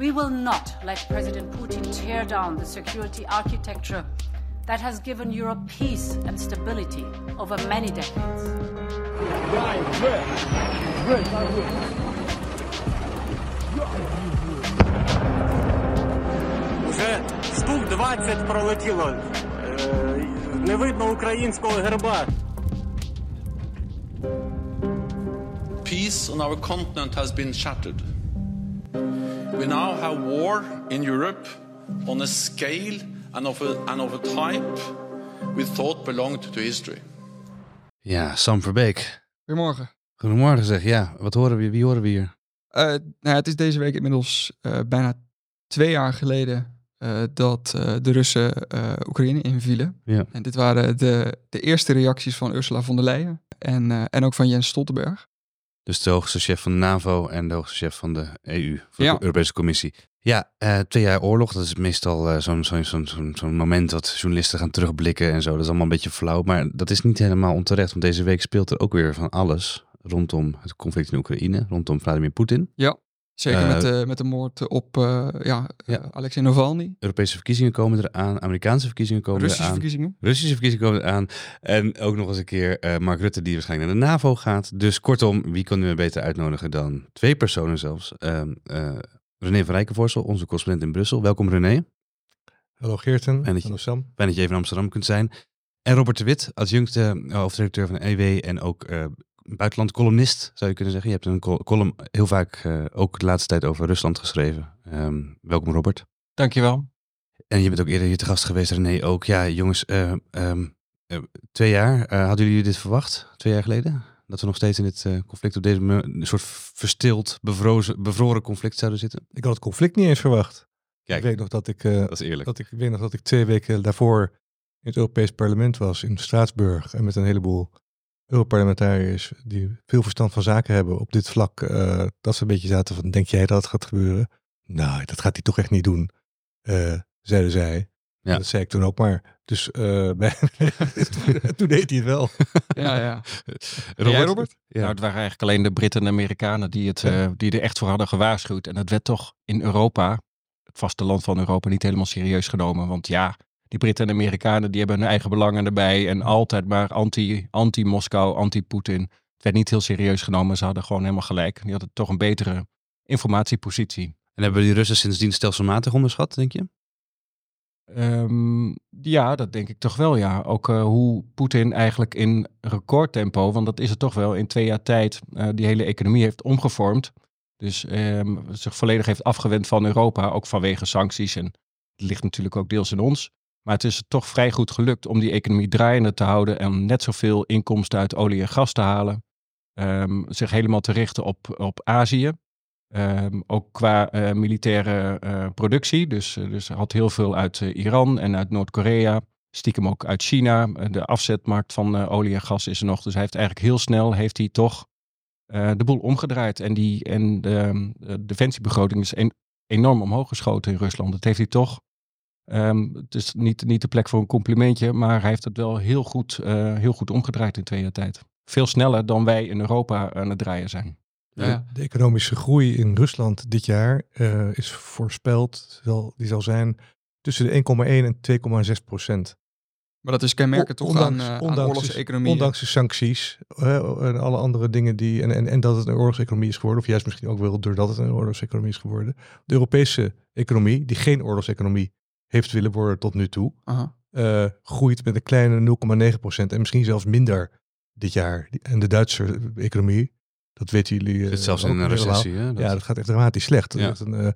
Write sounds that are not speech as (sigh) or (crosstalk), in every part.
We will not let President Putin tear down the security architecture that has given Europe peace and stability over many decades. Уже штук 20 пролетіло. Е, Не видно українського герба. Peace on our continent has been shattered. We now have war in Europe on a scale and of a, and of a type we thought belonged to history. Ja, Sam Verbeek. Goedemorgen. Goedemorgen zeg. Ja, wat horen we? Wie horen we hier? Eh, nou ja, het is deze week inmiddels eh, bijna twee jaar geleden eh, dat eh, de Russen eh, Oekraïne invielen. Ja. En dit waren de, de eerste reacties van Ursula von der Leyen en, eh, en ook van Jens Stoltenberg. Dus de hoogste chef van de NAVO en de hoogste chef van de EU, van Ja. de Europese Commissie. Ja, eh, twee jaar oorlog, dat is meestal eh, zo'n zo'n zo'n zo'n moment dat journalisten gaan terugblikken en zo. Dat is allemaal een beetje flauw, maar dat is niet helemaal onterecht. Want deze week speelt er ook weer van alles rondom het conflict in Oekraïne, rondom Vladimir Poetin. Zeker Eh, met, de, met de moord op eh, ja, Ja. eh, Alexei Navalny. Europese verkiezingen komen eraan, Amerikaanse verkiezingen komen Russische eraan. verkiezingen. Russische verkiezingen komen eraan. En ook nog eens een keer eh, Mark Rutte die waarschijnlijk naar de NAVO gaat. Dus kortom, wie kunnen we beter uitnodigen dan twee personen zelfs. Ehm, eh, René van Rijkenvoorsel, onze correspondent in Brussel. Welkom René. Hallo Geerten. Fijn dat je- Hallo Sam. Fijn dat je even in Amsterdam kunt zijn. En Robert de Wit, adjunct eh, hoofdredacteur van de EW en ook eh buitenland columnist, zou je kunnen zeggen. Je hebt een col- column heel vaak eh, ook de laatste tijd over Rusland geschreven. Ehm, welkom Robert. Dankjewel. En je bent ook eerder hier te gast geweest, René. Ook ja, jongens, eh, ehm, eh, twee jaar. eh, hadden jullie dit verwacht? Twee jaar geleden? Dat we nog steeds in dit eh, conflict op deze soort verstild, bevrozen, bevroren conflict zouden zitten? Ik had het conflict niet eens verwacht. Kijk, ik weet nog dat ik, eh, dat is eerlijk. dat ik, ik weet nog dat ik twee weken daarvoor in het Europees Parlement was in Straatsburg en met een heleboel Europarlementariërs die veel verstand van zaken hebben op dit vlak, eh, dat ze een beetje zaten van, denk jij dat het gaat gebeuren? Nou, dat gaat hij toch echt niet doen, eh, zeiden zij. Ja. Dat zei ik toen ook maar. Dus eh, (laughs) bij- (laughs) toen deed hij het wel. Ja, ja. (laughs) Robert? jij, Robert? Ja. Nou, het waren eigenlijk alleen de Britten en Amerikanen die, het, Ja. eh, die er echt voor hadden gewaarschuwd. En het werd toch in Europa, het vasteland van Europa, niet helemaal serieus genomen. Want ja, die Britten en Amerikanen die hebben hun eigen belangen erbij. En altijd maar anti- anti-Moskou, anti-Poetin. Het werd niet heel serieus genomen. Ze hadden gewoon helemaal gelijk. Die hadden toch een betere informatiepositie. En hebben die Russen sindsdien stelselmatig onderschat, denk je? Ehm, ja, dat denk ik toch wel, ja. Ook eh, hoe Poetin eigenlijk in recordtempo, want dat is het toch wel, in twee jaar tijd eh, die hele economie heeft omgevormd. Dus ehm, zich volledig heeft afgewend van Europa, ook vanwege sancties. En het ligt natuurlijk ook deels in ons. Maar het is toch vrij goed gelukt om die economie draaiende te houden en net zoveel inkomsten uit olie en gas te halen. Ehm, zich helemaal te richten op, op Azië. Ehm, ook qua eh, militaire eh, productie. Dus, eh, dus had heel veel uit Iran en uit Noord-Korea. Stiekem ook uit China. De afzetmarkt van olie en gas is er nog. Dus hij heeft eigenlijk heel snel heeft hij toch de boel omgedraaid. En, die, en de, de defensiebegroting is en- enorm omhoog geschoten in Rusland. Dat heeft hij toch. Ehm, het is niet, niet de plek voor een complimentje, maar hij heeft het wel heel goed, eh, heel goed omgedraaid in twee jaar tijd. Veel sneller dan wij in Europa aan het draaien zijn. Ja. De economische groei in Rusland dit jaar eh, is voorspeld, zal, die zal zijn tussen de 1,1 en 2,6 procent. Maar dat is kenmerkend toch aan, Ondanks- eh, aan ondanks- oorlogseconomie. Ondanks de sancties en alle andere dingen die. En, en, en dat het een oorlogseconomie is geworden, of juist misschien ook wel doordat het een oorlogseconomie is geworden. De Europese economie, die geen oorlogseconomie heeft willen worden tot nu toe, Aha. eh, groeit met een kleine 0,9 procent en misschien zelfs minder dit jaar. En de Duitse economie, dat weten jullie. eh, Zit zelfs in een recessie. Hè? Dat- Ja, dat gaat echt dramatisch slecht. Ja. Dat, een, eh,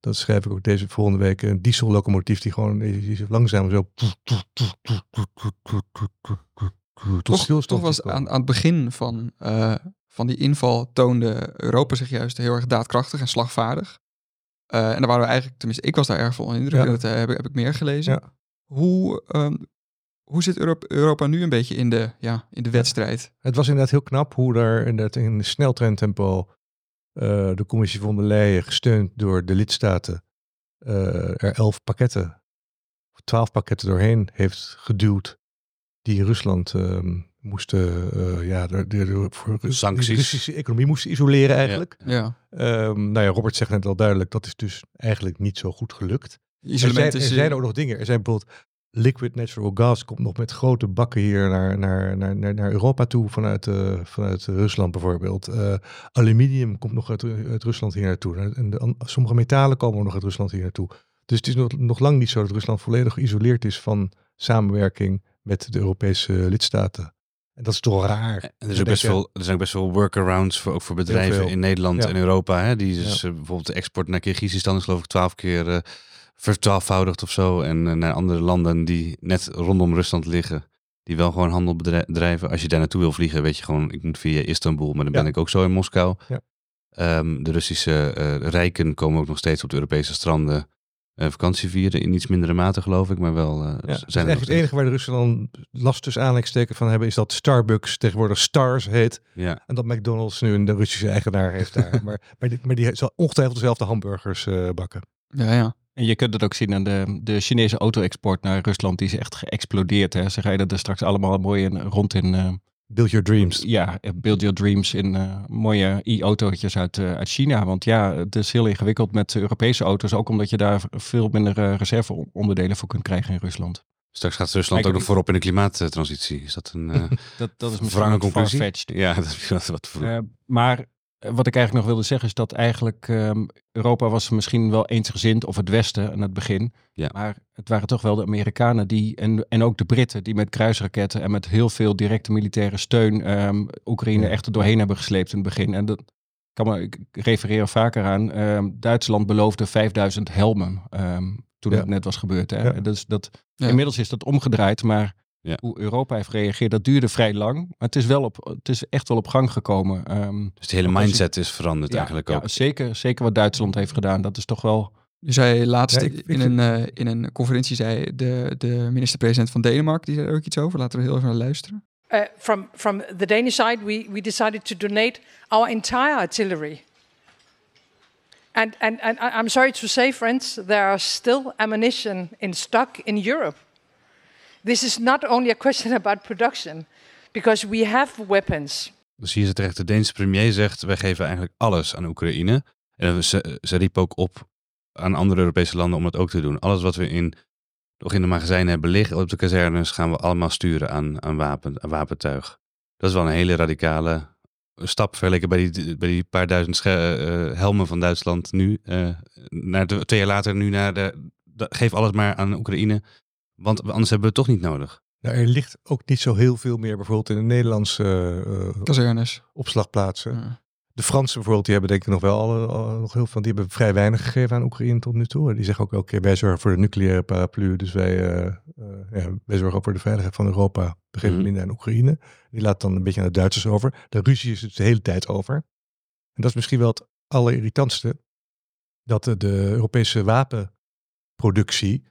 dat schrijf ik ook deze volgende week. Een diesellocomotief die gewoon die, langzaam zo... Tot Toch, toch was aan, aan het begin van, eh, van die inval toonde Europa zich juist heel erg daadkrachtig en slagvaardig. Eh, en daar waren we eigenlijk, tenminste ik was daar erg van indruk. Ja. Dat eh, heb, ik- heb ik meer gelezen. Ja. Hoe, ehm, hoe zit Europa, Europa nu een beetje in de, ja, in de wedstrijd? Het was inderdaad heel knap hoe daar inderdaad in snel trendtempo eh, de commissie von der Leyen, gesteund door de lidstaten, er elf pakketten, twaalf pakketten doorheen heeft geduwd die Rusland ehm, moesten eh, ja, de, de, de, voor de Sancties. Russische economie moesten isoleren eigenlijk. Ja. Ehm, nou ja, Robert zegt net al duidelijk, dat is dus eigenlijk niet zo goed gelukt. Er zijn, Isolement er zijn eh, ook nog dingen. Er zijn bijvoorbeeld liquid natural gas komt nog met grote bakken hier naar, naar, naar, naar, Europa toe vanuit, eh, vanuit Rusland bijvoorbeeld. Aluminium komt nog uit, uit Rusland hier naartoe. En de, sommige metalen komen nog uit Rusland hier naartoe. Dus het is nog, nog lang niet zo dat Rusland volledig geïsoleerd is van samenwerking met de Europese lidstaten. En dat is toch raar. En er, is ook best veel, er zijn ook best veel workarounds voor, ook voor bedrijven in Nederland Ja. en Europa. Hè, die dus bijvoorbeeld de export naar Kyrgyzstan is geloof ik twaalf keer vertwaalvoudigd of zo. En eh, naar andere landen die net rondom Rusland liggen. Die wel gewoon handel bedrijven. Als je daar naartoe wil vliegen, weet je gewoon, ik moet via Istanbul. Maar dan Ja. ben ik ook zo in Moskou. Ja. Ehm, de Russische rijken komen ook nog steeds op de Europese stranden eh, vakantie vieren. In iets mindere mate geloof ik, maar wel eh, Ja, zijn er eigenlijk het enige waar de Russen dan last tussen aanleidingstekens van hebben, is dat Starbucks tegenwoordig Stars heet. Ja. En dat McDonald's nu een de Russische eigenaar heeft daar. (laughs) maar, maar, die, maar die zal ongetwijfeld dezelfde hamburgers eh, bakken. ja, ja. En je kunt het ook zien aan de, de Chinese auto-export naar Rusland. Die is echt geëxplodeerd. Hè. Ze rijden er straks allemaal mooi in, rond in... Build your dreams. ja, build your dreams in eh, mooie e-autootjes uit, eh, uit China. Want ja, het is heel ingewikkeld met Europese auto's. Ook omdat je daar veel minder eh, reserveonderdelen voor kunt krijgen in Rusland. Straks gaat Rusland ook nog voorop in de klimaattransitie. Is dat een... (laughs) eh, Dat, dat is misschien Wrange conclusie? Ja, (laughs) dat is misschien wat vroeg. Eh, maar wat ik eigenlijk nog wilde zeggen is dat eigenlijk ehm, Europa was misschien wel eensgezind of het Westen aan het begin. Ja. Maar het waren toch wel de Amerikanen die en, en ook de Britten die met kruisraketten en met heel veel directe militaire steun ehm, Oekraïne Ja. echt er doorheen hebben gesleept in het begin. En dat kan me, ik refereer er vaker aan. ehm, Duitsland beloofde 5000 helmen ehm, toen Ja. het net was gebeurd. Hè? Dus dat, Ja. Inmiddels is dat omgedraaid, maar Ja. hoe Europa heeft gereageerd, dat duurde vrij lang. Maar het is, wel op, het is echt wel op gang gekomen. Ehm, Dus de hele je- mindset is veranderd ja, eigenlijk ja, ook. zeker, zeker wat Duitsland heeft gedaan. Dat is toch wel. Je zei laatst Ja, ik- in, een, eh, in een conferentie, zei de, de minister-president van Denemarken, die zei er ook iets over. Laten we heel even naar luisteren. Uh, from from the Danish side, we, we decided to donate our entire artillery. And, and, and I'm sorry to say, friends, there are still ammunition in stock in Europe. This is not only a question about production, because we have weapons. Dus hier zit terecht, de Deense premier zegt, wij geven eigenlijk alles aan Oekraïne. En ze, ze riep ook op aan andere Europese landen om het ook te doen. Alles wat we in, nog in de magazijnen hebben liggen op de kazernes, gaan we allemaal sturen aan, wapen, wapentuig. Dat is wel een hele radicale stap vergeleken bij die, bij die paar duizend eh, eh, helmen van Duitsland nu. eh, naar de, twee jaar later nu naar de- geef alles maar aan Oekraïne, want anders hebben we het toch niet nodig. Nou, er ligt ook niet zo heel veel meer bijvoorbeeld in de Nederlandse eh, Kazernes. opslagplaatsen. Ja. De Fransen bijvoorbeeld, die hebben denk ik nog wel al, al- nog heel veel, die hebben vrij weinig gegeven aan Oekraïne tot nu toe. Die zeggen ook elke keer, wij zorgen voor de nucleaire paraplu, dus wij, eh, eh, ja, wij zorgen ook voor de veiligheid van Europa. We geven Mhm. minder aan Oekraïne. Die laat dan een beetje aan de Duitsers over. De ruzie is het de hele tijd over. En dat is misschien wel het allerirritantste, dat de Europese wapenproductie,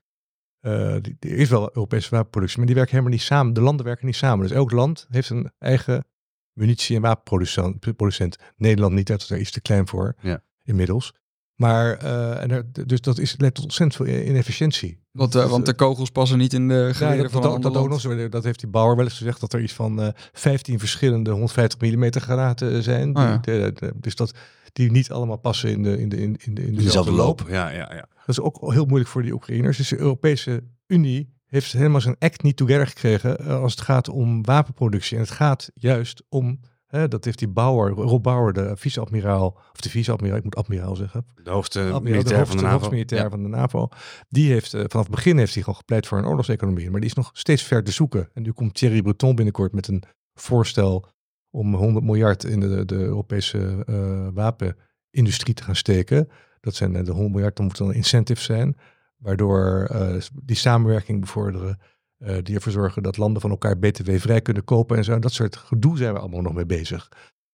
eh, die, er is wel Europese wapenproductie, maar die werken helemaal niet samen. De landen werken niet samen. Dus elk land heeft een eigen munitie- en wapenproducent. producent. Nederland niet, dat is er iets te klein voor Ja. inmiddels. Maar, eh, en er, dus dat is, leidt tot ontzettend veel inefficiëntie. Want, eh, want de kogels passen niet in de Ja, dat, van dat, een dat, ook nog. Dat heeft die Bauer wel eens gezegd, dat er iets van eh 15 verschillende 150 mm granaten zijn. Oh ja. die, de- de- dus dat die niet allemaal passen in de, in de, in, in de, in dezelfde dezelfde loop. loop. Ja, ja, ja. Dat is ook heel moeilijk voor die Oekraïners. Dus de Europese Unie heeft helemaal zijn act niet together gekregen eh, als het gaat om wapenproductie. En het gaat juist om, hè, dat heeft die Bauer, Rob Bauer, de vice-admiraal, of de vice-admiraal, ik moet admiraal zeggen. De hoofd, Admiraal, militair de van de NAVO. hoofdmilitair Ja. van de NAVO. Die heeft eh, vanaf het begin heeft hij gewoon gepleit voor een oorlogseconomie. Maar die is nog steeds ver te zoeken. En nu komt Thierry Breton binnenkort met een voorstel om 100 miljard in de, de Europese eh, wapenindustrie te gaan steken. Dat zijn eh, de 100 miljard, dan moet dan een incentive zijn. Waardoor die samenwerking bevorderen. Eh, die ervoor zorgen dat landen van elkaar btw vrij kunnen kopen en zo. Dat soort gedoe zijn we allemaal nog mee bezig.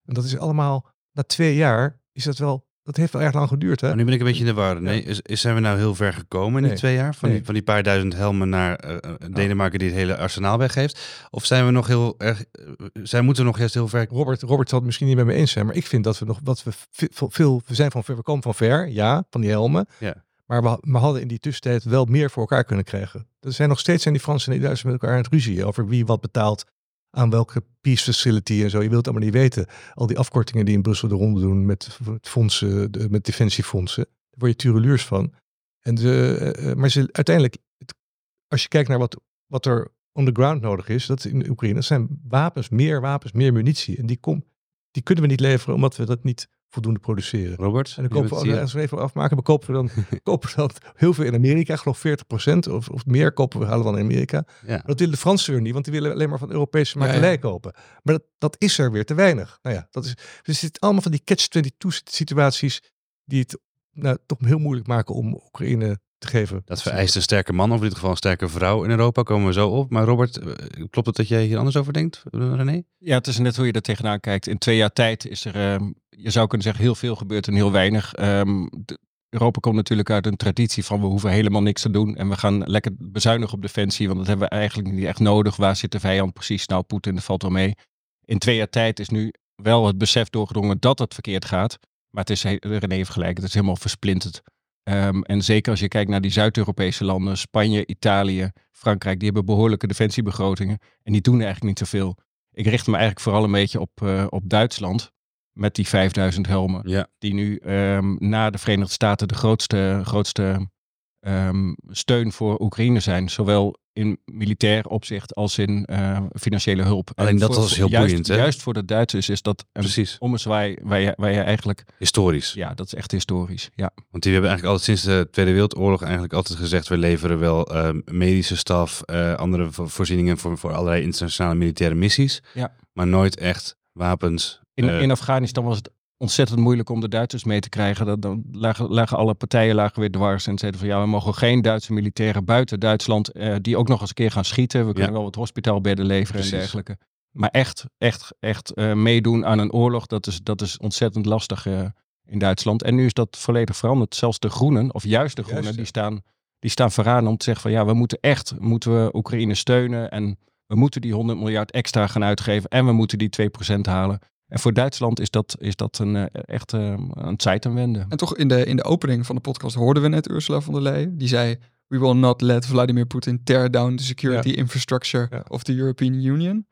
En dat is allemaal, na twee jaar is dat wel, dat heeft wel erg lang geduurd hè. Maar nu ben ik een beetje in de war. Nee, is, is, zijn we nou heel ver gekomen in Nee. die twee jaar? Van, Nee. die, van die paar duizend helmen naar eh, eh, Denemarken die het hele arsenaal weggeeft? Of zijn we nog heel erg... eh, zij moeten nog juist heel ver... Robert, Robert zal het misschien niet met me eens zijn, maar ik vind dat we nog wat we veel, veel we zijn van ver, we komen van ver, ja, van die helmen. Ja. Maar we, hadden in die tussentijd wel meer voor elkaar kunnen krijgen. Er zijn nog steeds zijn die Fransen en die Duitsers met elkaar aan het ruzie over wie wat betaalt aan welke peace facility en zo. Je wilt allemaal niet weten. Al die afkortingen die in Brussel de ronde doen met fondsen, met defensiefondsen. Daar word je tureluurs van. En de, eh, eh, maar ze, uiteindelijk, het- als je kijkt naar wat, wat er on the ground nodig is, dat in Oekraïne, dat zijn wapens, meer wapens, meer munitie. En die, kom, die kunnen we niet leveren omdat we dat niet voldoende produceren. Robert? En dan kopen we, als we even afmaken, we kopen (laughs) we dan, kopen we dan heel veel in Amerika. Ik geloof 40% of, of meer kopen we halen dan in Amerika. Ja. Dat willen de Fransen weer niet, want die willen alleen maar van Europese makelij ja. kopen. Maar dat, dat is er weer te weinig. Nou ja, dat is, dus het zit allemaal van die catch-22 situaties die het nou, toch heel moeilijk maken om Oekraïne te geven. Dat vereist een sterke man, of in dit geval een sterke vrouw in Europa, komen we zo op. Maar Robert, eh, klopt het dat jij hier anders over denkt, eh, René? Ja, het is net hoe je er tegenaan kijkt. In twee jaar tijd is er, ehm, je zou kunnen zeggen, heel veel gebeurd en heel weinig. Ehm, de- Europa komt natuurlijk uit een traditie van we hoeven helemaal niks te doen. En we gaan lekker bezuinigen op defensie, want dat hebben we eigenlijk niet echt nodig. Waar zit de vijand precies? Nou, Poetin, dat valt wel mee. In twee jaar tijd is nu wel het besef doorgedrongen dat het verkeerd gaat. Maar het is, René heeft gelijk, het is helemaal versplinterd. Ehm, en zeker als je kijkt naar die Zuid-Europese landen, Spanje, Italië, Frankrijk, die hebben behoorlijke defensiebegrotingen. En die doen eigenlijk niet zoveel. Ik richt me eigenlijk vooral een beetje op, eh, op Duitsland. Met die 5000 helmen. Ja. Die nu ehm, na de Verenigde Staten de grootste, grootste ehm, steun voor Oekraïne zijn. Zowel in militair opzicht als in eh, financiële hulp. Alleen En dat voor- was heel juist, boeiend, hè? Juist voor de Duitsers is dat een Precies. ommezwaai waar je, waar je eigenlijk... Historisch. Ja, dat is echt historisch. Ja. Want die hebben eigenlijk altijd sinds de Tweede Wereldoorlog eigenlijk altijd gezegd, we leveren wel eh, medische staf, eh, andere vo- voorzieningen voor, voor allerlei internationale militaire missies. Ja. Maar nooit echt wapens. In, eh, in Afghanistan was het ontzettend moeilijk om de Duitsers mee te krijgen. Dat, dan lagen, lagen alle partijen lagen weer dwars en zeiden van ja, we mogen geen Duitse militairen buiten Duitsland eh, die ook nog eens een keer gaan schieten. We kunnen wel wat hospitaalbedden leveren Precies. en dergelijke. Maar echt, echt, echt eh, meedoen aan een oorlog, dat is, dat is ontzettend lastig eh, in Duitsland. En nu is dat volledig veranderd. Zelfs de groenen, of juist de groenen, Juist, die staan, die staan vooraan om te zeggen van ja, we moeten echt, moeten we Oekraïne steunen en we moeten die 100 miljard extra gaan uitgeven en we moeten die 2% halen. En voor Duitsland is dat, is dat een, eh, echt eh, een Zeitenwende. En toch in de, in de opening van de podcast hoorden we net Ursula von der Leyen. Die zei, we will not let Vladimir Putin tear down the security infrastructure Ja. of the European Union.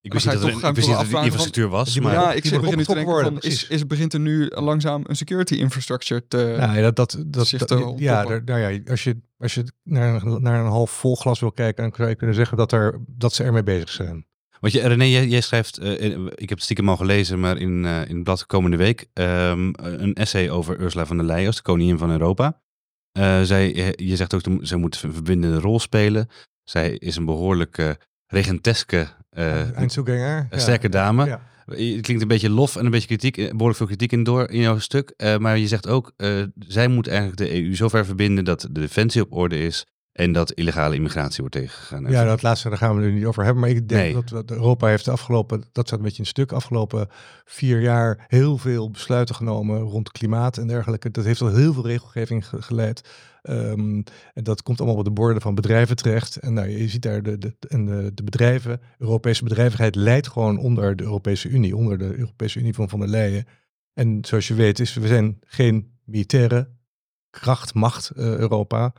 ik wist niet dat er, wist er afvragen infrastructuur was. Maar, ja, ik zit moet begin nu te denken opgetrokken van, worden, is, is, begint er nu langzaam een security infrastructure te... Nou ja, dat, dat, dat, zich dat- te ja, daar- nou ja, als je, als je naar, een- naar een half vol glas wil kijken, dan zou je kunnen zeggen dat, er, dat ze ermee bezig zijn. Want je, René, jij, jij schrijft, eh, in- ik heb het stiekem al gelezen, maar in, eh, in het blad komende week, ehm, een essay over Ursula von der Leyen als de koningin van Europa. Eh, zij, je zegt ook, zij moet een verbindende rol spelen. Zij is een behoorlijk eh, regenteske, Eindzoeganger. een sterke dame. Ja. Het klinkt een beetje lof en een beetje kritiek, eh, behoorlijk veel kritiek in door in jouw stuk. Maar je zegt ook, zij moet eigenlijk de EU zover verbinden dat de defensie op orde is en dat illegale immigratie wordt tegengegaan. Ja, dat laatste daar gaan we nu niet over hebben. Maar ik denk Nee. dat, Europa heeft de afgelopen, dat staat een beetje in stuk, afgelopen vier jaar heel veel besluiten genomen rond klimaat en dergelijke. Dat heeft al heel veel regelgeving ge- geleid. Ehm, en dat komt allemaal op de borden van bedrijven terecht. En nou, je ziet daar de, de, en de, de bedrijven, Europese bedrijvigheid leidt gewoon onder de Europese Unie, onder de Europese Unie van Van der Leyen. En zoals je weet, is, we zijn geen militaire kracht, macht, eh, Europa.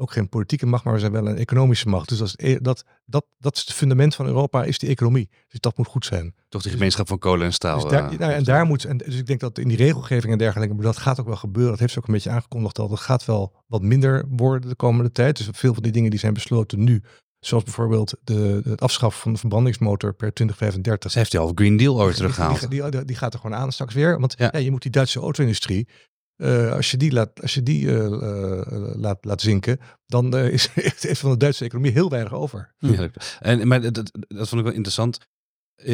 Ook geen politieke macht, maar we zijn wel een economische macht. Dus dat is, het e- dat, dat, dat is het fundament van Europa, is die economie. Dus dat moet goed zijn. Toch die gemeenschap van kolen en staal. Dus daar, eh, nou, en daar moet, en dus ik denk dat in die regelgeving en dergelijke, maar dat gaat ook wel gebeuren. Dat heeft ze ook een beetje aangekondigd al. Dat gaat wel wat minder worden de komende tijd. Dus veel van die dingen die zijn besloten nu, zoals bijvoorbeeld de, het afschaffen van de verbrandingsmotor per 2035. Ze heeft die half Green Deal ooit Die- teruggehaald. Die, die, die, die gaat er gewoon aan straks weer. Want Ja. ja. je moet die Duitse auto-industrie, eh, als je die, laat, als je die eh, eh, laat, laat zinken, dan is, (laughs) heeft van de Duitse economie heel weinig over. Ja, dat- en, maar dat, dat, dat vond ik wel interessant.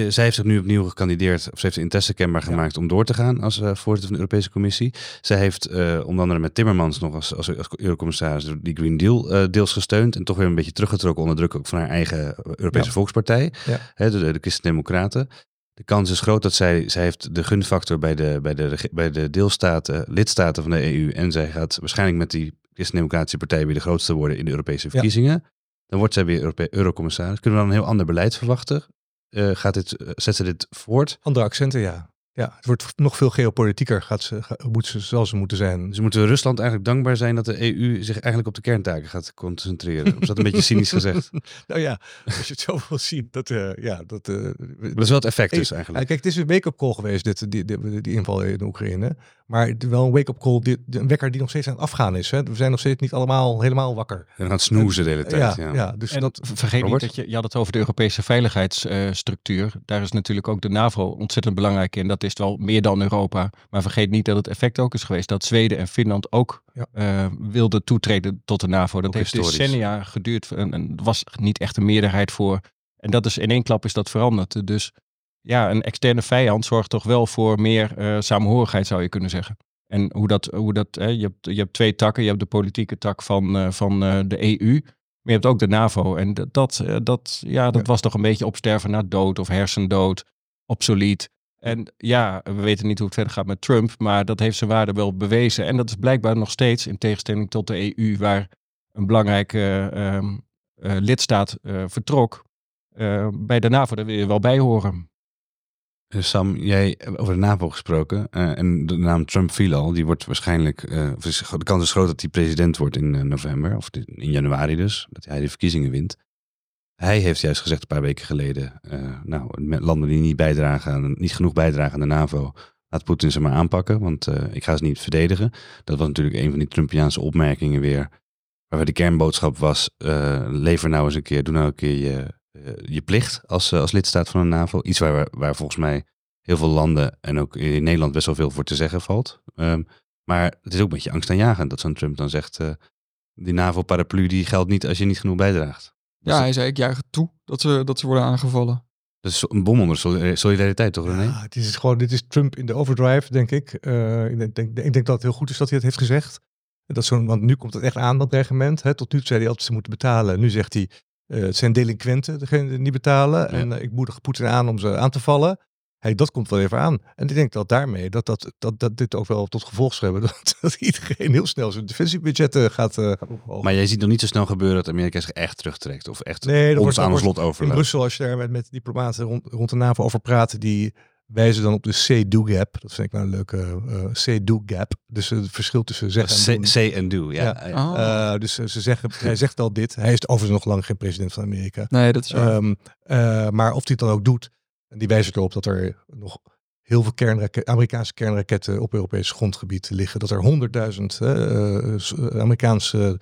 Zij heeft zich nu opnieuw gekandideerd, of ze heeft de interesse kenbaar gemaakt om door te gaan als voorzitter van de Europese Commissie. Zij heeft onder andere met Timmermans nog als, als, als eurocommissaris die Green Deal deels gesteund en toch weer een beetje teruggetrokken onder druk ook van haar eigen Europese Ja. Volkspartij, Ja. hè, de, de Christen-Democraten. De kans is groot dat zij, zij heeft de gunfactor bij de, bij de, bij de deelstaten, lidstaten van de EU. En zij gaat waarschijnlijk met die Christen-Democratische partij weer de grootste worden in de Europese verkiezingen. Dan wordt zij weer Europe- eurocommissaris. Kunnen we dan een heel ander beleid verwachten? Eh, gaat dit, eh, zet ze dit voort? Andere accenten, ja. Ja, het wordt nog veel geopolitieker, gaat ze, moet ze, zal ze moeten zijn. Dus moeten Rusland eigenlijk dankbaar zijn dat de EU zich eigenlijk op de kerntaken gaat concentreren. Is dat een beetje cynisch (laughs) gezegd? Nou ja, als je het zo wil zien, dat, eh, ja, dat... eh, Maar dat is wel het effect dus eigenlijk. kijk, het is een wake-up call geweest, dit, die, die, die inval in de Oekraïne. Maar het- wel een wake-up call, die, een wekker die nog steeds aan het afgaan is. Hè. We zijn nog steeds niet allemaal helemaal wakker. En dan gaat snoezen de hele tijd. ja, Ja, ja. dus En dat... vergeet Robert? niet dat je, je had het over de Europese veiligheidsstructuur. Daar is natuurlijk ook de NAVO ontzettend belangrijk in. Dat is wel meer dan Europa. Maar vergeet niet dat het effect ook is geweest dat Zweden en Finland ook Ja. eh, wilden toetreden tot de NAVO. Dat Ook heeft historisch. decennia geduurd en, en er was niet echt een meerderheid voor. En dat is in één klap is dat veranderd. Dus ja, een externe vijand zorgt toch wel voor meer eh samenhorigheid, zou je kunnen zeggen. En hoe dat, hoe dat hè, je, hebt, je hebt twee takken. Je hebt de politieke tak van, eh, van eh, de EU. Maar je hebt ook de NAVO. En dat, dat, ja, dat Ja. was toch een beetje opsterven na dood of hersendood, obsolet. En ja, we weten niet hoe het verder gaat met Trump, maar dat heeft zijn waarde wel bewezen. En dat is blijkbaar nog steeds, in tegenstelling tot de EU, waar een belangrijke eh, ehm, eh, lidstaat vertrok. Bij de NAVO, daar wil je wel bij horen. Eh, Sam, jij eh, over de NAVO gesproken. eh, en de naam Trump viel al. Die wordt waarschijnlijk. de kans is groot dat hij president wordt in november. Of in januari dus. Dat hij de verkiezingen wint. Hij heeft juist gezegd een paar weken geleden. nou, landen die niet bijdragen, aan, niet genoeg bijdragen aan de NAVO. Laat Poetin ze maar aanpakken, want ik ga ze niet verdedigen. Dat was natuurlijk een van die Trumpiaanse opmerkingen weer. Waarbij de kernboodschap was: lever nou eens een keer, doe nou een keer je, je plicht als, eh, als lidstaat van de NAVO. Iets waar, waar volgens mij heel veel landen en ook in Nederland best wel veel voor te zeggen valt. Ehm, maar het is ook een beetje angstaanjagend dat zo'n Trump dan zegt: eh, die NAVO-paraplu die geldt niet als je niet genoeg bijdraagt. Ja, hij zei ik juich het toe dat ze, dat ze worden aangevallen. Dat is een bom onder soli- solidariteit, toch René? Ja, het is gewoon, dit is Trump in de overdrive, denk ik. Eh, ik, denk, denk, ik denk dat het heel goed is dat hij het heeft gezegd. Dat zo'n, want nu komt het echt aan, dat dreigement. Hè. Tot nu toe zei hij altijd ze moeten betalen. Nu zegt hij, eh, het zijn delinquenten, degene die niet betalen. En eh, ik moedig Poetin aan om ze aan te vallen. Hey, dat komt wel even aan. En ik denk dat daarmee, dat, dat, dat, dat dit ook wel tot gevolg zal hebben. (laughs) Dat, dat iedereen heel snel zijn defensiebudgetten gaat, eh gaat ophogen. Maar jij ziet nog niet zo snel gebeuren dat Amerika zich echt terugtrekt. Of echt Nee, ons wordt- aan ons lot In overlaat. Brussel, als je daar met, met diplomaten rond, rond de NAVO over praat, die wijzen dan op de say-do-gap. Dat vind ik nou een leuke eh say-do-gap. Dus het verschil tussen zeggen en Say, doen. say and do, ja. Oh. Eh, dus eh, ze zeggen, hij zegt al dit. Hij is overigens nog lang geen president van Amerika. Nee, dat is waar. Ehm, eh, maar of hij het dan ook doet, en die wijzen erop dat er nog heel veel kernraket, Amerikaanse kernraketten op Europees grondgebied liggen. Dat er honderdduizend Amerikaanse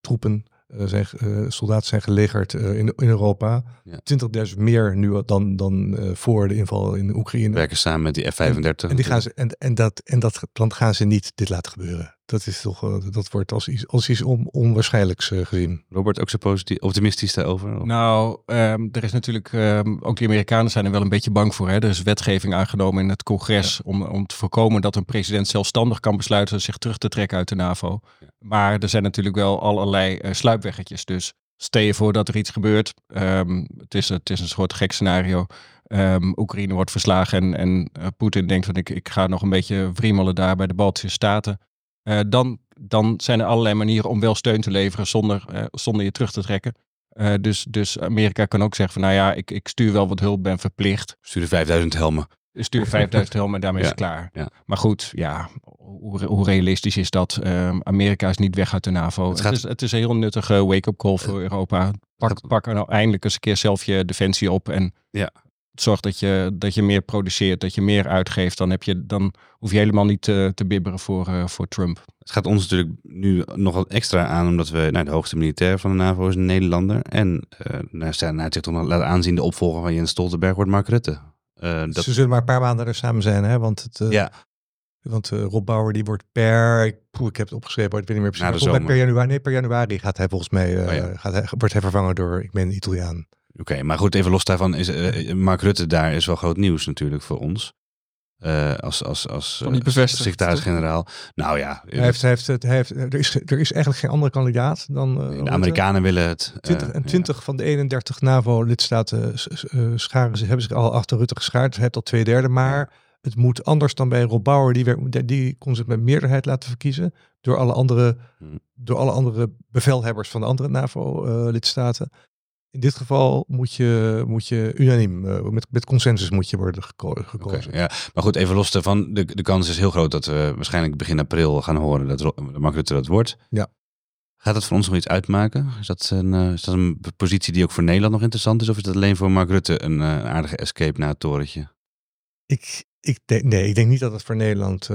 troepen, zijn, eh, soldaten zijn gelegerd eh, in, in Europa. Ja. 20.000 meer nu dan, dan eh, voor de inval in Oekraïne. Werken samen met die F-35. En, die gaan ze, en, en, dat, en dat dan gaan ze niet dit laten gebeuren. Dat, is toch, eh, dat wordt als iets, als iets on, onwaarschijnlijks eh, gezien. Robert, ook zo positief, optimistisch daarover? Of- Nou, ehm, er is natuurlijk, ehm, ook de Amerikanen zijn er wel een beetje bang voor. Hè? Er is wetgeving aangenomen in het congres om, om te voorkomen dat een president zelfstandig kan besluiten zich terug te trekken uit de NAVO. Maar er zijn natuurlijk wel allerlei eh, sluipweggetjes. Dus stel je voor dat er iets gebeurt. Ehm, het, is, het is een soort gek scenario. Ehm, Oekraïne wordt verslagen en, en Poetin denkt van ik, ik ga nog een beetje wriemelen daar bij de Baltische Staten. Eh, dan, dan zijn er allerlei manieren om wel steun te leveren zonder, eh, zonder je terug te trekken. Eh, dus, dus Amerika kan ook zeggen van nou ja, ik, ik stuur wel wat hulp, ben verplicht. Sturen 5000 helmen. Stuur 5000 helmen en daarmee is het klaar. ja. Maar goed, ja, hoe, hoe realistisch is dat? Ehm, Amerika is niet weg uit de NAVO. Het Het, is, het is een heel nuttige wake-up call voor Europa. Pak, pak er nou eindelijk eens een keer zelf je defensie op en Ja. Zorg dat je, dat je meer produceert, dat je meer uitgeeft. Dan, heb je, dan hoef je helemaal niet te, te bibberen voor, eh, voor Trump. Het gaat ons natuurlijk nu nog wat extra aan, omdat we nou, de hoogste militair van de NAVO is een Nederlander. En uh, nou, nou, het zich toch nog laten aanzien, de opvolger van Jens Stoltenberg wordt Mark Rutte. Uh, dat... Ze zullen maar een paar maanden er samen zijn, hè? Want, het, uh, ja. want uh, Rob Bauer die wordt per, ik, poeh, ik heb het opgeschreven, maar ik weet niet meer precies. Per januari, nee, per januari gaat hij volgens mij, oh, ja. gaat hij, wordt hij vervangen door, ik ben Italiaan. Oké, okay, maar goed, even los daarvan, is, uh, Mark Rutte daar is wel groot nieuws natuurlijk voor ons. Uh, als als, als uh, secretaris-generaal. Nou ja. Hij heeft, hij heeft, heeft, er, is, er is eigenlijk geen andere kandidaat dan. De Amerikanen willen het. 20, en 20 ja. van de 31 NAVO-lidstaten scharen ze, hebben zich al achter Rutte geschaard. Hij heeft al twee derde. Maar het moet anders dan bij Rob Bauer. Die, werd, die kon zich met meerderheid laten verkiezen. Door alle andere, hmm. door alle andere bevelhebbers van de andere NAVO-lidstaten. In dit geval moet je, moet je unaniem, eh, met, met consensus moet je worden geko- gekozen. ja. Maar goed, even los daarvan. De, de kans is heel groot dat we waarschijnlijk begin april gaan horen dat Mark Rutte dat wordt. Ja. Gaat dat voor ons nog iets uitmaken? Is dat, een, eh, is dat een positie die ook voor Nederland nog interessant is? Of is dat alleen voor Mark Rutte een eh, aardige escape na het torentje? Ik, ik denk, nee, ik denk niet dat het voor Nederland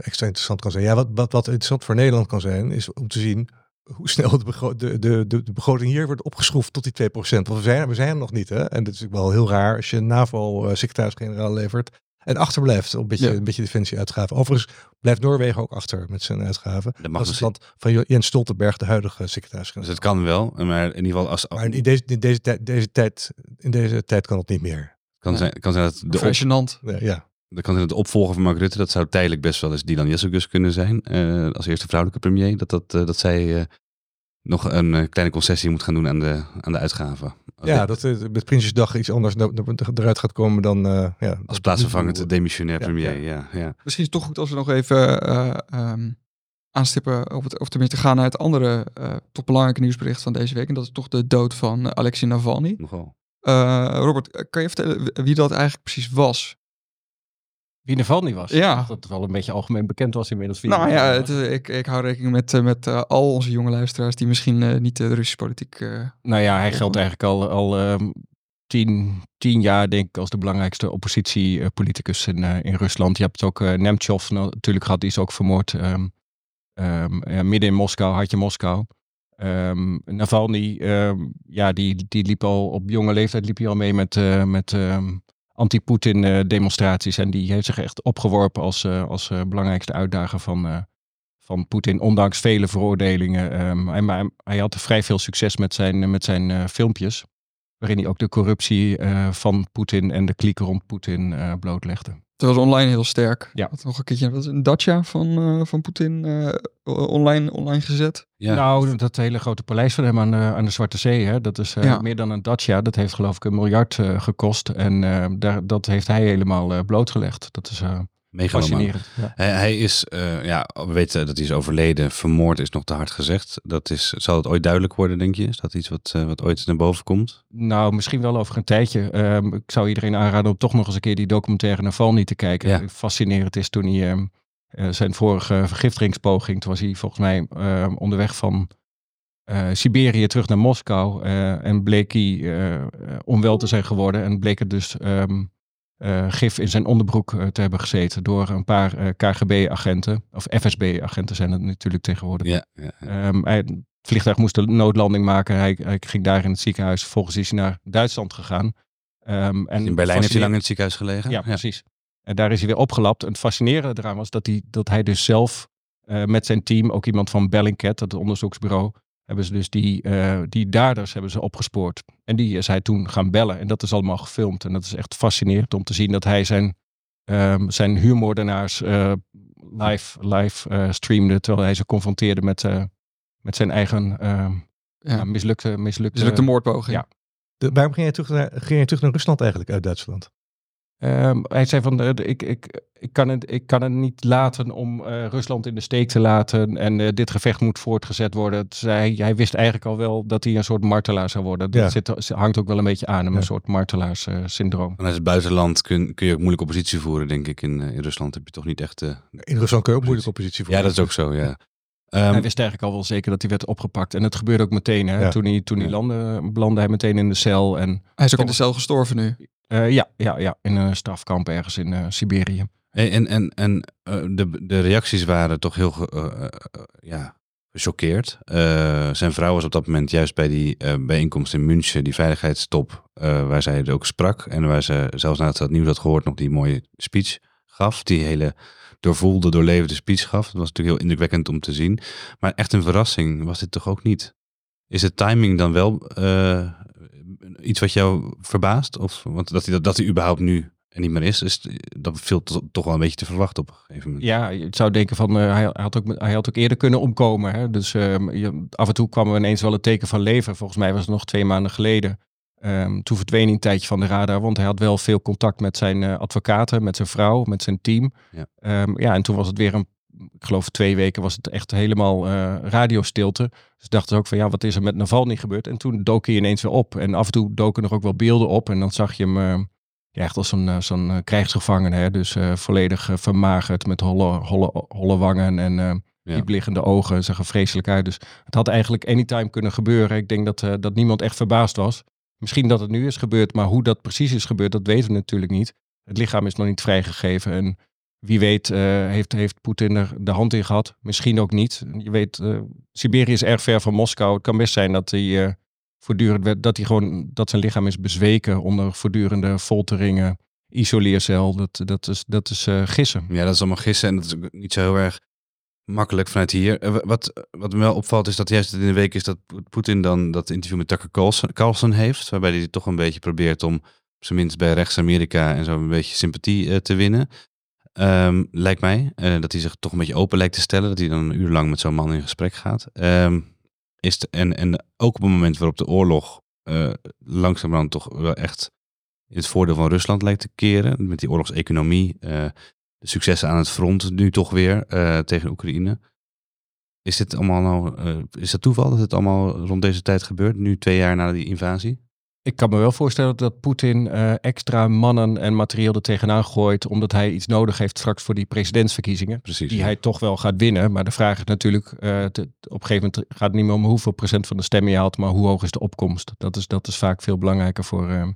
extra interessant kan zijn. Ja, wat, wat, wat interessant voor Nederland kan zijn, is om te zien hoe snel de, begro- de, de, de, de begroting hier wordt opgeschroefd tot die 2%. Want we zijn, we zijn er nog niet, hè? En dat is natuurlijk wel heel raar als je een NAVO-secretaris-generaal levert en achterblijft op een beetje, Ja. een beetje defensie-uitgaven. Overigens blijft Noorwegen ook achter met zijn uitgaven. Dat mag Dat is het van Jens Stoltenberg, de huidige Dus secretaris-generaal. het kan wel, maar in ieder geval als, Maar in deze, in, deze, tijd- deze tijd, in deze tijd kan het niet meer. kan, zijn, kan zijn dat de, op, Impressionant. Ja, ja. Dat kan de opvolger van Mark Rutte, dat zou tijdelijk best wel eens Dylan Jessegus kunnen zijn. eh, als eerste vrouwelijke premier. Dat, dat, eh, dat zij eh, nog een eh, kleine concessie moet gaan doen aan de, aan de uitgaven. Ja, dat met Prinsjesdag iets anders eruit gaat komen dan... eh ja, als plaatsvervangend demissionair premier, ja. ja. ja. Misschien is het toch goed als we nog even eh, ehm, aanstippen, of, het, of tenminste gaan naar het andere uh, toch belangrijke nieuwsbericht van deze week. En dat is toch de dood van uh, Alexei Navalny. Nogal. Uh, Robert, kan je vertellen wie dat eigenlijk precies was? Wie Navalny was? Ja. Dat het wel een beetje algemeen bekend was inmiddels. Nou ja, het, uh, ik, ik hou rekening met, uh, met uh, al onze jonge luisteraars die misschien uh, niet de Russische politiek... nou ja, hij geldt eigenlijk al, al um, tien, tien jaar denk ik als de belangrijkste oppositiepoliticus in, uh, in Rusland. Je hebt ook uh, Nemtsov natuurlijk gehad, die is ook vermoord. Um, um, ja, midden in Moskou, hartje Moskou. Um, Navalny, ja, die, die liep al op jonge leeftijd liep hij al mee met, uh, met anti-Poetin uh, demonstraties. En die heeft zich echt opgeworpen als, uh, als belangrijkste uitdager van, van Poetin, ondanks vele veroordelingen. Um, hij, maar hij had vrij veel succes met zijn, met zijn filmpjes, waarin hij ook de corruptie uh, van Poetin en de klieken rond Poetin uh, blootlegde. Het was online heel sterk. Ja. Had nog een keertje wat een Dacia van, uh, van Poetin uh, online, online gezet. Ja. Nou, dat hele grote paleis van hem aan de, aan de Zwarte Zee, hè, dat is uh, ja. meer dan een Dacia. Dat heeft geloof ik een miljard uh, gekost. En uh, daar, dat heeft hij helemaal uh, blootgelegd. Dat is fascinerend. Ja. Hij, hij, is, uh, ja, we weten dat hij is overleden. Vermoord is nog te hard gezegd. Dat is, zal het ooit duidelijk worden, denk je? Is dat iets wat, uh, wat ooit naar boven komt? Nou, misschien wel over een tijdje. Um, ik zou iedereen aanraden om toch nog eens een keer die documentaire Navalny te kijken. Ja. Fascinerend is toen hij um, uh, zijn vorige vergiftigingspoging, toen was hij volgens mij uh, onderweg van Siberië terug naar Moskou. En bleek hij onwel te zijn geworden. En bleek er dus um, uh, gif in zijn onderbroek uh, te hebben gezeten door een paar uh, KGB-agenten. Of FSB-agenten zijn het natuurlijk tegenwoordig. Ja, ja, ja. Um, hij, het vliegtuig moest een noodlanding maken. Hij, hij, ging daar in het ziekenhuis. Vervolgens is hij naar Duitsland gegaan. Um, en in Berlijn heeft hij lang in het ziekenhuis gelegen. Ja, precies. En daar is hij weer opgelapt. En het fascinerende eraan was dat hij, dat hij dus zelf met zijn team, ook iemand van Bellingcat, het onderzoeksbureau, hebben ze dus die, uh, die daders hebben ze opgespoord. En die is hij toen gaan bellen. En dat is allemaal gefilmd. En dat is echt fascinerend om te zien dat hij zijn, um, zijn huurmoordenaars uh, live, live uh, streamde. Terwijl hij ze confronteerde met, uh, met zijn eigen ja. mislukte, mislukte, mislukte moordpoging. Ja. De, waarom ging je, terug naar, ging je terug naar Rusland eigenlijk uit Duitsland? Um, hij zei van, uh, ik, ik, ik, kan het, ik kan het niet laten om uh, Rusland in de steek te laten en uh, dit gevecht moet voortgezet worden. Dus hij, hij, wist eigenlijk al wel dat hij een soort martelaar zou worden. Dat ja. zit, hangt ook wel een beetje aan hem, ja. een soort martelaarssyndroom. Vanuit het buitenland kun, kun je ook moeilijk oppositie voeren, denk ik. In, in Rusland heb je toch niet echt... in Rusland kun je ook moeilijk oppositie voeren. Ja, dat is ook zo, ja. Um, hij wist eigenlijk al wel zeker dat hij werd opgepakt. En het gebeurde ook meteen. Hè? Ja. Toen hij, toen hij landde, belandde hij meteen in de cel. En hij is ook in de cel gestorven nu. Uh, ja, ja, ja, in een strafkamp ergens in uh, Siberië. En, en, en uh, de, de reacties waren toch heel ja, gechoqueerd. zijn vrouw was op dat moment juist bij die bijeenkomst in München, die veiligheidstop, waar zij ook sprak. En waar ze zelfs ze het nieuws had gehoord nog die mooie speech gaf. Die hele doorvoelde, doorlevende speech gaf. Dat was natuurlijk heel indrukwekkend om te zien. Maar echt een verrassing was dit toch ook niet? Is de timing dan wel iets wat jou verbaast? Of, want dat hij, dat, dat hij überhaupt nu er niet meer is, is dat viel toch wel een beetje te verwachten op een gegeven moment. Ja, je zou denken van, uh, hij, had ook, hij had ook eerder kunnen omkomen. Hè? Dus uh, je, af en toe kwam er ineens wel een teken van leven. Volgens mij was het nog twee maanden geleden. Um, toen verdween hij een tijdje van de radar, want hij had wel veel contact met zijn uh, advocaten, met zijn vrouw, met zijn team. Ja. Um, ja, en toen was het weer een ik geloof twee weken was het echt helemaal eh, radiostilte. Dus dachten ze ook van ja, wat is er met Navalny gebeurd? En toen dook hij ineens weer op. En af en toe doken er ook wel beelden op. En dan zag je hem eh, ja, echt als zo'n zo'n uh, krijgsgevangene. Hè? Dus volledig vermagerd met holle, holle, holle wangen en diepliggende ogen. Zag er vreselijk uit. Dus het had eigenlijk anytime kunnen gebeuren. Ik denk dat, dat niemand echt verbaasd was. Misschien dat het nu is gebeurd, maar hoe dat precies is gebeurd, dat weten we natuurlijk niet. Het lichaam is nog niet vrijgegeven. En wie weet uh, heeft, heeft Poetin er de hand in gehad. Misschien ook niet. Je weet, uh, Siberië is erg ver van Moskou. Het kan best zijn dat hij uh, voortdurend dat hij gewoon dat zijn lichaam is bezweken onder voortdurende folteringen, isoleercel. Dat, dat is, dat is gissen. Ja, dat is allemaal gissen en dat is niet zo heel erg makkelijk vanuit hier. Wat, wat me wel opvalt is dat juist in de week is dat Poetin dan dat interview met Tucker Carlson, Carlson heeft, waarbij hij toch een beetje probeert om op zijn minst bij rechts-Amerika en zo een beetje sympathie te winnen. Um, lijkt mij. Uh, dat hij zich toch een beetje open lijkt te stellen. Dat hij dan een uur lang met zo'n man in gesprek gaat. Um, is en, en ook op het moment waarop de oorlog uh, langzamerhand toch wel echt in het voordeel van Rusland lijkt te keren. Met die oorlogseconomie. Uh, de successen aan het front nu toch weer tegen Oekraïne. Is dit allemaal nou, is dat toeval dat het allemaal rond deze tijd gebeurt? Nu twee jaar na die invasie? Ik kan me wel voorstellen dat Poetin uh, extra mannen en materieel er tegenaan gooit, omdat hij iets nodig heeft straks voor die presidentsverkiezingen. Precies, die hij toch wel gaat winnen. Maar de vraag is natuurlijk, uh, te, op een gegeven moment gaat het niet meer om hoeveel procent van de stemmen je haalt, maar hoe hoog is de opkomst. Dat is, dat is vaak veel belangrijker voor, uh,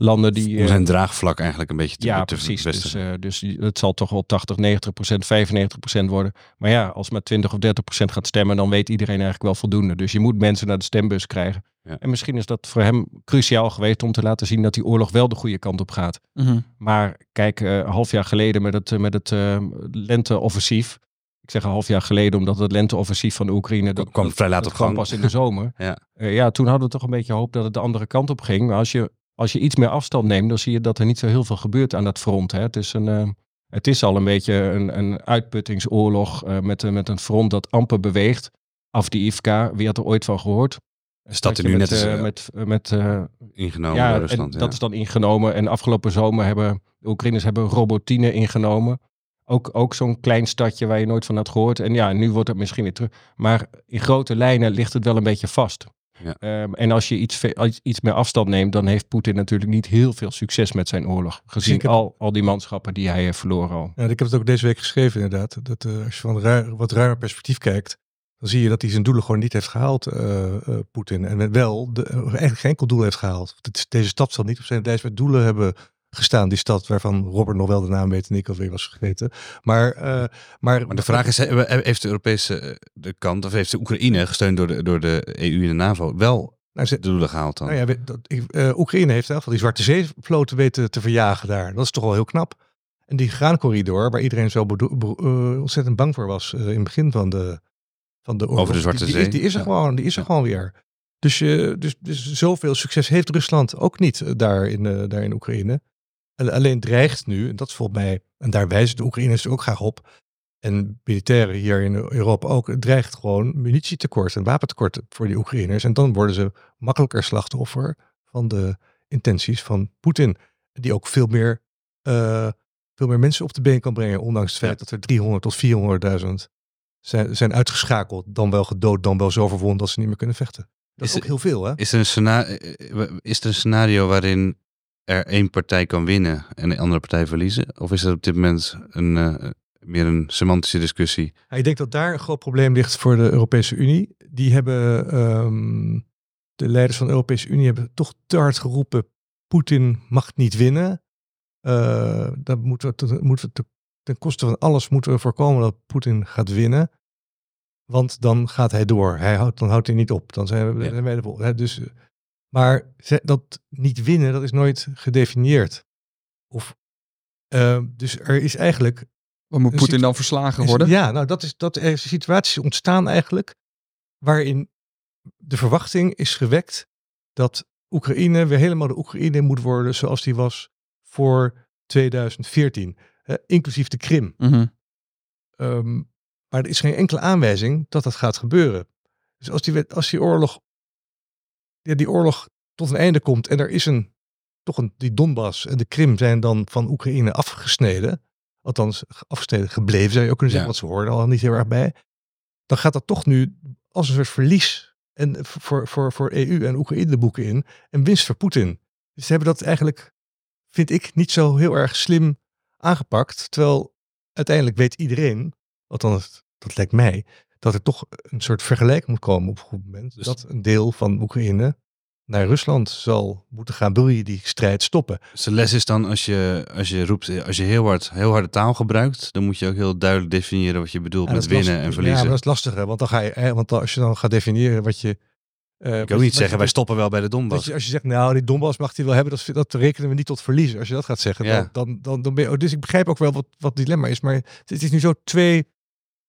landen die... Om zijn draagvlak eigenlijk een beetje te Ja, precies. Dus, uh, dus het zal toch wel 80, 90 procent, 95 procent worden. Maar ja, als maar 20 of 30 procent gaat stemmen, dan weet iedereen eigenlijk wel voldoende. Dus je moet mensen naar de stembus krijgen. Ja. En misschien is dat voor hem cruciaal geweest om te laten zien dat die oorlog wel de goede kant op gaat. Mm -hmm. Maar kijk, uh, een half jaar geleden met het, met het uh, lenteoffensief. Ik zeg een half jaar geleden, omdat het lenteoffensief van de Oekraïne... Dat kwam vrij laat op gang. pas in de zomer. (laughs) ja. Uh, ja, toen hadden we toch een beetje hoop dat het de andere kant op ging. Maar als je als je iets meer afstand neemt, dan zie je dat er niet zo heel veel gebeurt aan dat front. Hè. Het, is een, uh, het is al een beetje een, een uitputtingsoorlog uh, met, uh, met een front dat amper beweegt. Afdiivka, wie had er ooit van gehoord? Stad er nu met, net met, met, ingenomen ja, Rusland. Ja. Dat is dan ingenomen. En afgelopen zomer hebben de Oekraïners hebben Robotine ingenomen. Ook, ook zo'n klein stadje waar je nooit van had gehoord. En ja, nu wordt het misschien weer terug. Maar in grote lijnen ligt het wel een beetje vast. Ja. Um, en als je iets, iets meer afstand neemt, dan heeft Poetin natuurlijk niet heel veel succes met zijn oorlog. Gezien heb... al, al die manschappen die hij heeft verloren al. Ja, ik heb het ook deze week geschreven inderdaad. Dat uh, als je van ru wat ruimer perspectief kijkt, dan zie je dat hij zijn doelen gewoon niet heeft gehaald, uh, uh, Poetin. En wel de, eigenlijk geen enkel doel heeft gehaald. Deze stad zal niet op zijn lijst met doelen hebben gestaan, die stad waarvan Robert nog wel de naam weet en ik alweer was vergeten. Maar, uh, maar, maar de vraag is, heeft de Europese de kant, of heeft de Oekraïne, gesteund door de, door de EU en de NAVO, wel nou, de doelen gehaald dan? Nou ja, dat, uh, Oekraïne heeft in ieder geval die Zwarte Zeevloten weten te verjagen daar. Dat is toch wel heel knap. En die graancorridor, waar iedereen zo uh, ontzettend bang voor was in het begin van de, van de oorlog. Over de Zwarte die, Zee. Die, die is er, ja. gewoon, die is er ja. gewoon weer. Dus, uh, dus, dus zoveel succes heeft Rusland ook niet daar in, daar in Oekraïne. Alleen dreigt nu, en dat is volgens mij, en daar wijzen de Oekraïners ook graag op, en militairen hier in Europa ook, het dreigt gewoon munitietekort en wapentekort voor die Oekraïners. En dan worden ze makkelijker slachtoffer van de intenties van Poetin, die ook veel meer, uh, veel meer mensen op de been kan brengen, ondanks het feit ja. dat er 300 tot 400.000 zijn, zijn uitgeschakeld, dan wel gedood, dan wel zo verwond dat ze niet meer kunnen vechten. Dat is, is ook heel veel, hè? Is er, een scenario, is er een scenario waarin er één partij kan winnen en de andere partij verliezen? Of is dat op dit moment een, uh, meer een semantische discussie? Ja, ik denk dat daar een groot probleem ligt voor de Europese Unie. Die hebben, um, de leiders van de Europese Unie hebben toch te hard geroepen, Poetin mag niet winnen. Uh, dat moeten we, te, moeten we te, ten koste van alles moeten we voorkomen dat Poetin gaat winnen. Want dan gaat hij door. Hij houdt, dan houdt hij niet op. Dan zijn we, ja. wij de Dus maar dat niet winnen, dat is nooit gedefinieerd. Of, uh, dus er is eigenlijk. Wat moet Poetin dan verslagen worden? Is, ja, nou dat is dat er situaties ontstaan eigenlijk. waarin de verwachting is gewekt dat Oekraïne weer helemaal de Oekraïne moet worden zoals die was voor 2014. Hè, inclusief de Krim. Mm -hmm. um, maar er is geen enkele aanwijzing dat dat gaat gebeuren. Dus als die, als die oorlog ja, die oorlog tot een einde komt en er is een, toch een, die Donbass en de Krim zijn dan van Oekraïne afgesneden. althans afgestreden gebleven zou je ook kunnen zeggen, Ja. want ze hoorden al niet heel erg bij. Dan gaat dat toch nu als een soort verlies en voor, voor, voor EU en Oekraïne de boeken in en winst voor Poetin. Dus ze hebben dat eigenlijk, vind ik, niet zo heel erg slim aangepakt. Terwijl uiteindelijk weet iedereen, althans dat lijkt mij, dat er toch een soort vergelijking moet komen op een goed moment. Dus- dat een deel van Oekraïne naar Rusland zal moeten gaan, wil je die strijd stoppen. Dus de les is dan als je, als je roept, als je heel hard, heel harde taal gebruikt, dan moet je ook heel duidelijk definiëren wat je bedoelt Ja, met winnen lastig. en verliezen. Ja, maar dat is lastiger, want dan ga je, hè, want als je dan gaat definiëren wat je. eh, ik kan ook niet zeggen, wij stoppen wel bij de Donbass. je, als je zegt, nou, die Donbass mag hij wel hebben, dat, dat rekenen we niet tot verliezen. Als je dat gaat zeggen, Ja. dan, dan, dan, ben je... oh, Dus ik begrijp ook wel wat, wat het dilemma is, maar het is nu zo twee...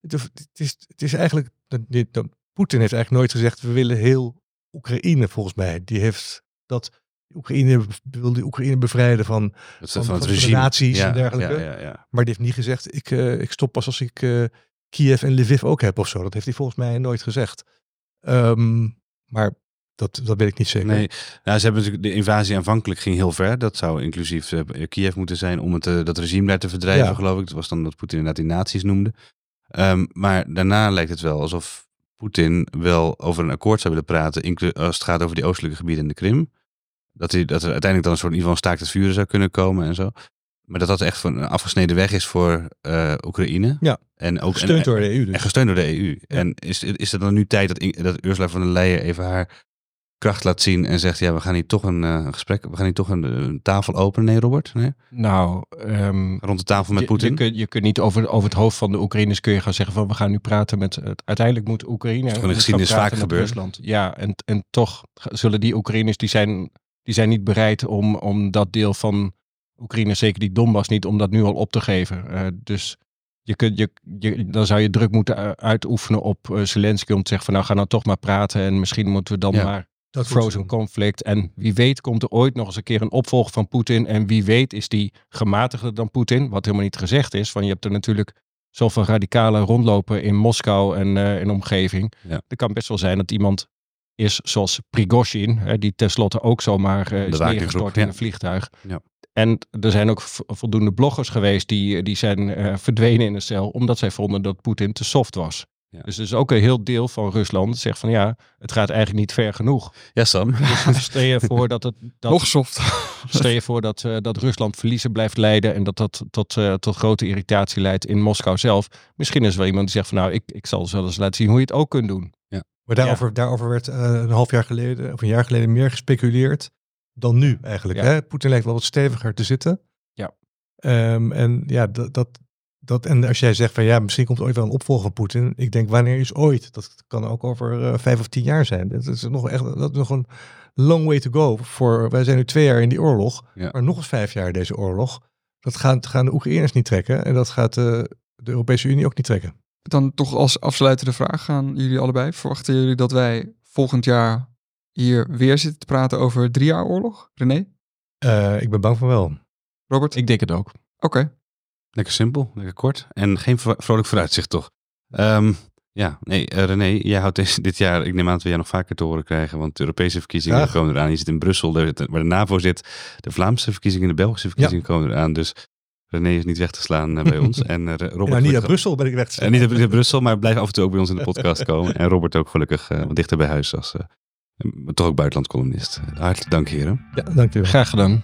Het, het is, het is eigenlijk... dat- dat- Poetin heeft eigenlijk nooit gezegd, we willen heel Oekraïne, volgens mij. Die heeft dat... Oekraïne wil die Oekraïne bevrijden van... Dat is van- van het van regime. nazi's ja, en dergelijke. Ja, ja, ja. Maar die heeft niet gezegd, ik, eh, ik stop pas als ik eh, Kiev en Lviv ook heb of zo. Dat heeft hij volgens mij nooit gezegd. Ehm, maar dat, dat weet ik niet zeker. Nee, nou, ze hebben natuurlijk de invasie aanvankelijk ging heel ver. Dat zou inclusief eh, Kiev moeten zijn om het, dat regime daar te verdrijven, geloof ik. Dat was dan wat Poetin inderdaad die nazi's noemde. Ehm, maar daarna lijkt het wel alsof Poetin wel over een akkoord zou willen praten, inclu- als het gaat over die oostelijke gebieden in de Krim. Dat, hij, dat er uiteindelijk dan een soort in ieder geval een staakt het vuren zou kunnen komen en zo. Maar dat dat echt van een afgesneden weg is voor eh, Oekraïne. Ja. En ook Gesteund en, door de EU dus. En gesteund door de EU. En is, is er dan nu tijd dat, dat Ursula von der Leyen even haar kracht laat zien en zegt, ja, we gaan hier toch een, eh, gesprek, we gaan hier toch een, een tafel openen. Nee, Robert? Nee? Nou, ehm, Rond de tafel met Poetin? Je, kunt, je kunt niet over, over het hoofd van de Oekraïners kun je gaan zeggen van we gaan nu praten met... Het, uiteindelijk moet Oekraïne... in moet geschiedenis vaak gebeurd. Rusland. Ja, en, en toch zullen die Oekraïners, die zijn, die zijn niet bereid om, om dat deel van Oekraïne, zeker die Donbass niet, om dat nu al op te geven. Eh, dus je kunt, je, je, dan zou je druk moeten uitoefenen op eh, Zelensky om te zeggen van nou ga nou toch maar praten en misschien moeten we dan Ja. maar Dat frozen conflict. En wie weet komt er ooit nog eens een keer een opvolger van Poetin. En wie weet is die gematigder dan Poetin. Wat helemaal niet gezegd is. Want je hebt er natuurlijk zoveel radicalen rondlopen in Moskou en eh in omgeving. Ja. Er kan best wel zijn dat iemand is zoals Prigozhin. Hè, die tenslotte ook zomaar eh, is neergestort in ja. een vliegtuig. Ja. En er zijn ook voldoende bloggers geweest die, die zijn eh, verdwenen in de cel. Omdat zij vonden dat Poetin te soft was. Ja. Dus er is ook een heel deel van Rusland dat zegt van ja, het gaat eigenlijk niet ver genoeg. Ja, Sam. (laughs) Dus stel je voor dat het dat, Nog soft. (laughs) stel je voor dat, eh, dat Rusland verliezen blijft leiden en dat dat tot, eh, tot grote irritatie leidt in Moskou zelf. Misschien is er wel iemand die zegt van nou, ik, ik zal zelfs eens laten zien hoe je het ook kunt doen. Maar daarover, daarover werd eh, een half jaar geleden, of een jaar geleden, meer gespeculeerd dan nu eigenlijk. Ja. Hè? Poetin lijkt wel wat steviger te zitten. Ja. Ehm, en ja, dat, dat, dat, en als jij zegt van ja, misschien komt er ooit wel een opvolger van Poetin. Ik denk, wanneer is ooit? Dat kan ook over eh, vijf of tien jaar zijn. Dat is nog echt, dat is nog een long way to go. Voor, wij zijn nu twee jaar in die oorlog, Ja. maar nog eens vijf jaar deze oorlog. Dat gaan, gaan de Oekraïners niet trekken en dat gaat eh, de Europese Unie ook niet trekken. Dan toch als afsluitende vraag aan jullie allebei. Verwachten jullie dat wij volgend jaar hier weer zitten te praten over drie jaar oorlog? René? Eh, ik ben bang van wel. Robert? Ik denk het ook. Oké. Lekker simpel, lekker kort. En geen vro- vrolijk vooruitzicht toch? Ehm, ja, nee, eh, René, jij houdt deze, dit jaar, ik neem aan dat we jou nog vaker te horen krijgen, want de Europese verkiezingen komen eraan. Je zit in Brussel, waar de NAVO zit. De Vlaamse verkiezingen en de Belgische verkiezingen komen eraan. Dus René is niet weg te slaan eh, bij ons. (laughs) En eh, Robert Ja, niet uit Brussel ben ik weg te En niet uit Brussel, maar blijf af en toe ook bij ons in de podcast (laughs) komen. En Robert ook gelukkig eh, wat dichter bij huis als eh, toch ook buitenlandcolumnist. Hartelijk dank, heren. Ja, dank u wel. Graag gedaan.